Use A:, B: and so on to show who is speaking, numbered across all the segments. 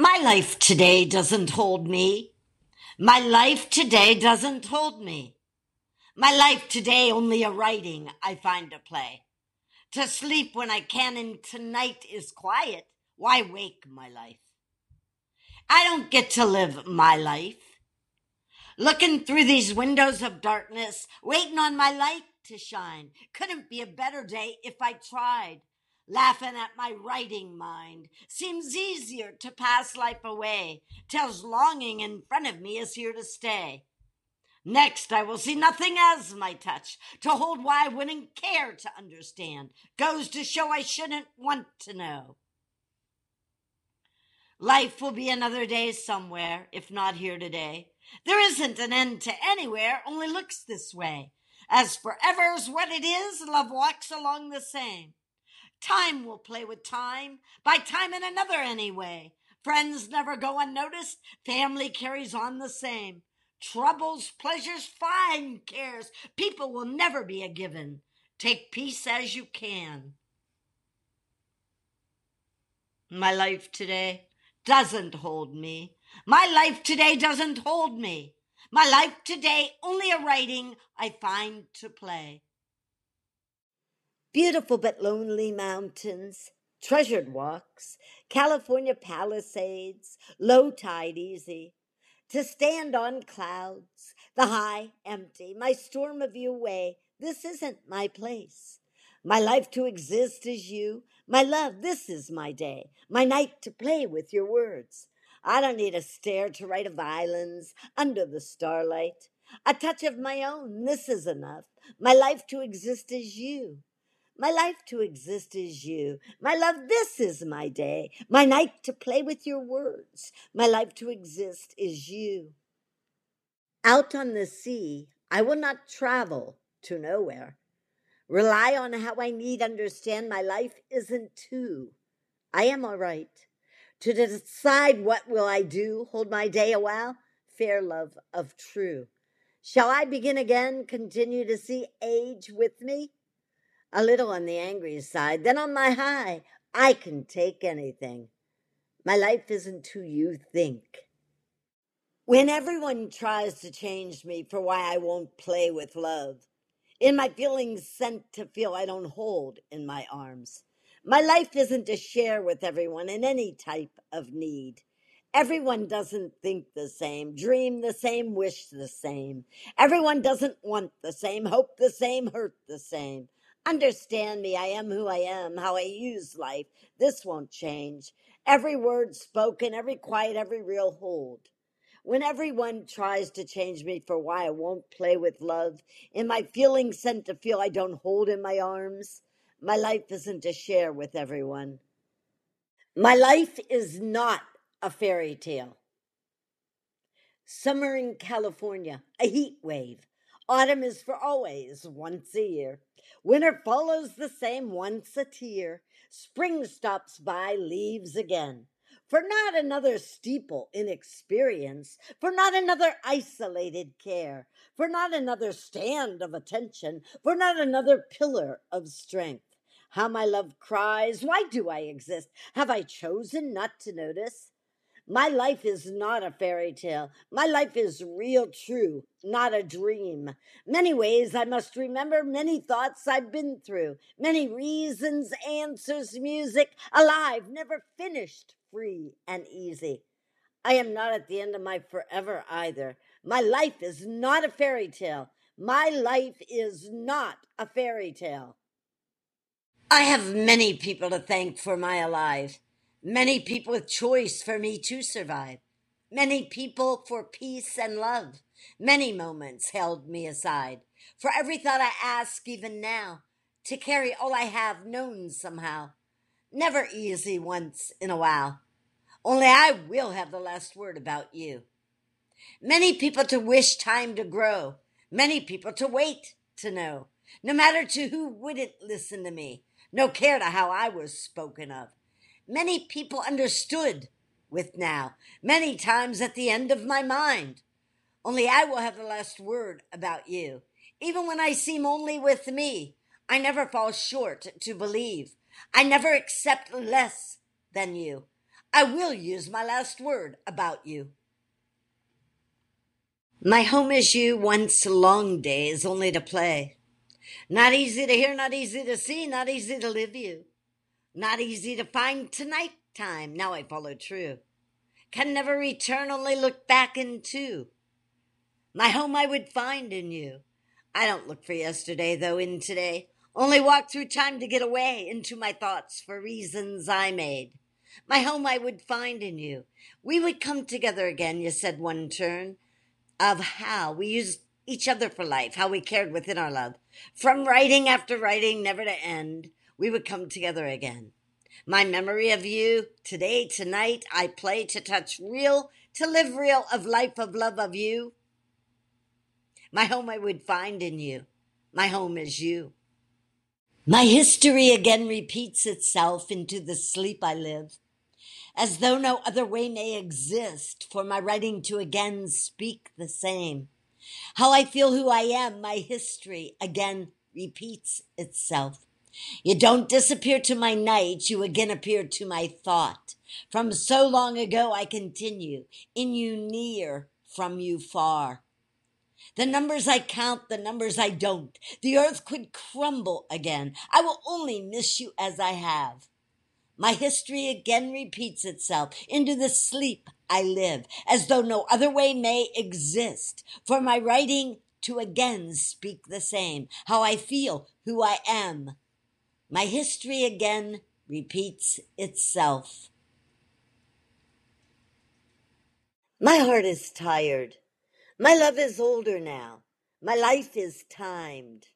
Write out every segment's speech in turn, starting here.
A: My life today doesn't hold me. My life today doesn't hold me. My life today only a writing I find to play. To sleep when I can and tonight is quiet. Why wake my life? I don't get to live my life. Looking through these windows of darkness, waiting on my light to shine. Couldn't be a better day if I tried laughing at my writing mind. Seems easier to pass life away, tells longing in front of me is here to stay. Next, I will see nothing as my touch, to hold why I wouldn't care to understand. Goes to show I shouldn't want to know. Life will be another day somewhere, if not here today. There isn't an end to anywhere, only looks this way. As forever's what it is, love walks along the same. Time will play with time, by time in another anyway. Friends never go unnoticed, family carries on the same. Troubles, pleasures, fine cares, people will never be a given. Take peace as you can. My life today doesn't hold me. My life today doesn't hold me. My life today only a writing I find to play. Beautiful but lonely mountains, treasured walks, California palisades, low tide easy. To stand on clouds, the high empty, my storm of you way, this isn't my place. My life to exist is you, my love, this is my day, my night to play with your words. I don't need a stair to write of islands under the starlight. A touch of my own, this is enough. My life to exist is you. My life to exist is you. My love, this is my day. My night to play with your words. My life to exist is you. Out on the sea, I will not travel to nowhere. Rely on how I need understand my life isn't two. I am all right. To decide what will I do, hold my day a while, fair love of true. Shall I begin again, continue to see age with me? A little on the angry side. Then on my high, I can take anything. My life isn't who you think. When everyone tries to change me for why I won't play with love, in my feelings sent to feel I don't hold in my arms. My life isn't to share with everyone in any type of need. Everyone doesn't think the same, dream the same, wish the same. Everyone doesn't want the same, hope the same, hurt the same. Understand me, I am who I am, how I use life. This won't change. Every word spoken, every quiet, every real hold. When everyone tries to change me for why I won't play with love, in my feelings sent to feel I don't hold in my arms, my life isn't to share with everyone. My life is not a fairy tale. Summer in California, a heat wave. Autumn is for always, once a year. Winter follows the same once a tear. Spring stops by, leaves again. For not another steeple in experience, for not another isolated care, for not another stand of attention, for not another pillar of strength. How my love cries, Why do I exist? Have I chosen not to notice? My life is not a fairy tale. My life is real true, not a dream. Many ways I must remember, many thoughts I've been through, many reasons, answers, music, alive, never finished, free and easy. I am not at the end of my forever either. My life is not a fairy tale. My life is not a fairy tale. I have many people to thank for my alive. Many people with choice for me to survive. Many people for peace and love. Many moments held me aside. For every thought I ask, even now, to carry all I have known somehow. Never easy once in a while. Only I will have the last word about you. Many people to wish time to grow. Many people to wait to know. No matter to who wouldn't listen to me. No care to how I was spoken of many people understood with now, many times at the end of my mind. Only I will have the last word about you. Even when I seem only with me, I never fall short to believe. I never accept less than you. I will use my last word about you. My home is you, once long days only to play. Not easy to hear, not easy to see, not easy to live you. Not easy to find tonight time, now I follow true. Can never return, only look back into. My home I would find in you. I don't look for yesterday, though, in today. Only walk through time to get away into my thoughts for reasons I made. My home I would find in you. We would come together again, you said one turn, of how we used each other for life, how we cared within our love. From writing after writing, never to end, we would come together again. My memory of you, today, tonight, I play to touch real, to live real, of life, of love, of you. My home I would find in you. My home is you. My history again repeats itself into the sleep I live, as though no other way may exist for my writing to again speak the same. How I feel who I am, my history again repeats itself. You don't disappear to my night, you again appear to my thought. From so long ago I continue, in you near, from you far. The numbers I count, the numbers I don't. The earth could crumble again. I will only miss you as I have. My history again repeats itself into the sleep I live, as though no other way may exist. For my writing to again speak the same, how I feel, who I am. My history again repeats itself. My heart is tired. My love is older now. My life is timed.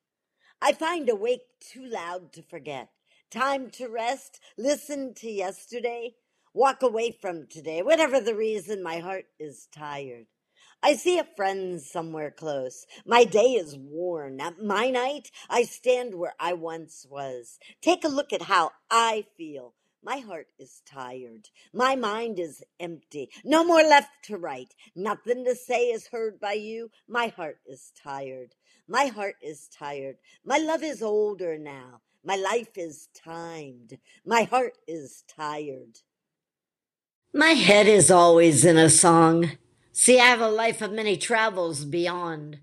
A: I find awake too loud to forget. Time to rest, listen to yesterday, walk away from today. Whatever the reason, my heart is tired. I see a friend somewhere close. My day is worn. At my night, I stand where I once was. Take a look at how I feel. My heart is tired. My mind is empty. No more left to write. Nothing to say is heard by you. My heart is tired. My heart is tired. My love is older now. My life is timed. My heart is tired. My head is always in a song. See, I have a life of many travels beyond.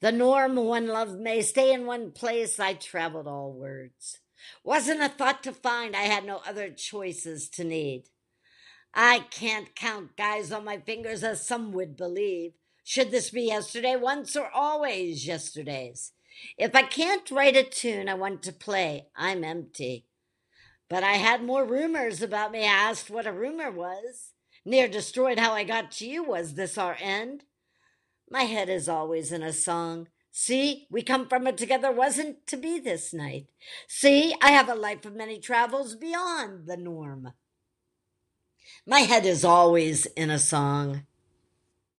A: The norm, one love may stay in one place. I traveled all words. Wasn't a thought to find. I had no other choices to need. I can't count guys on my fingers as some would believe. Should this be yesterday, once or always yesterdays? If I can't write a tune I want to play, I'm empty. But I had more rumors about me. I asked what a rumor was. Near destroyed how I got to you. Was this our end? My head is always in a song. See, we come from it together wasn't to be this night. See, I have a life of many travels beyond the norm. My head is always in a song.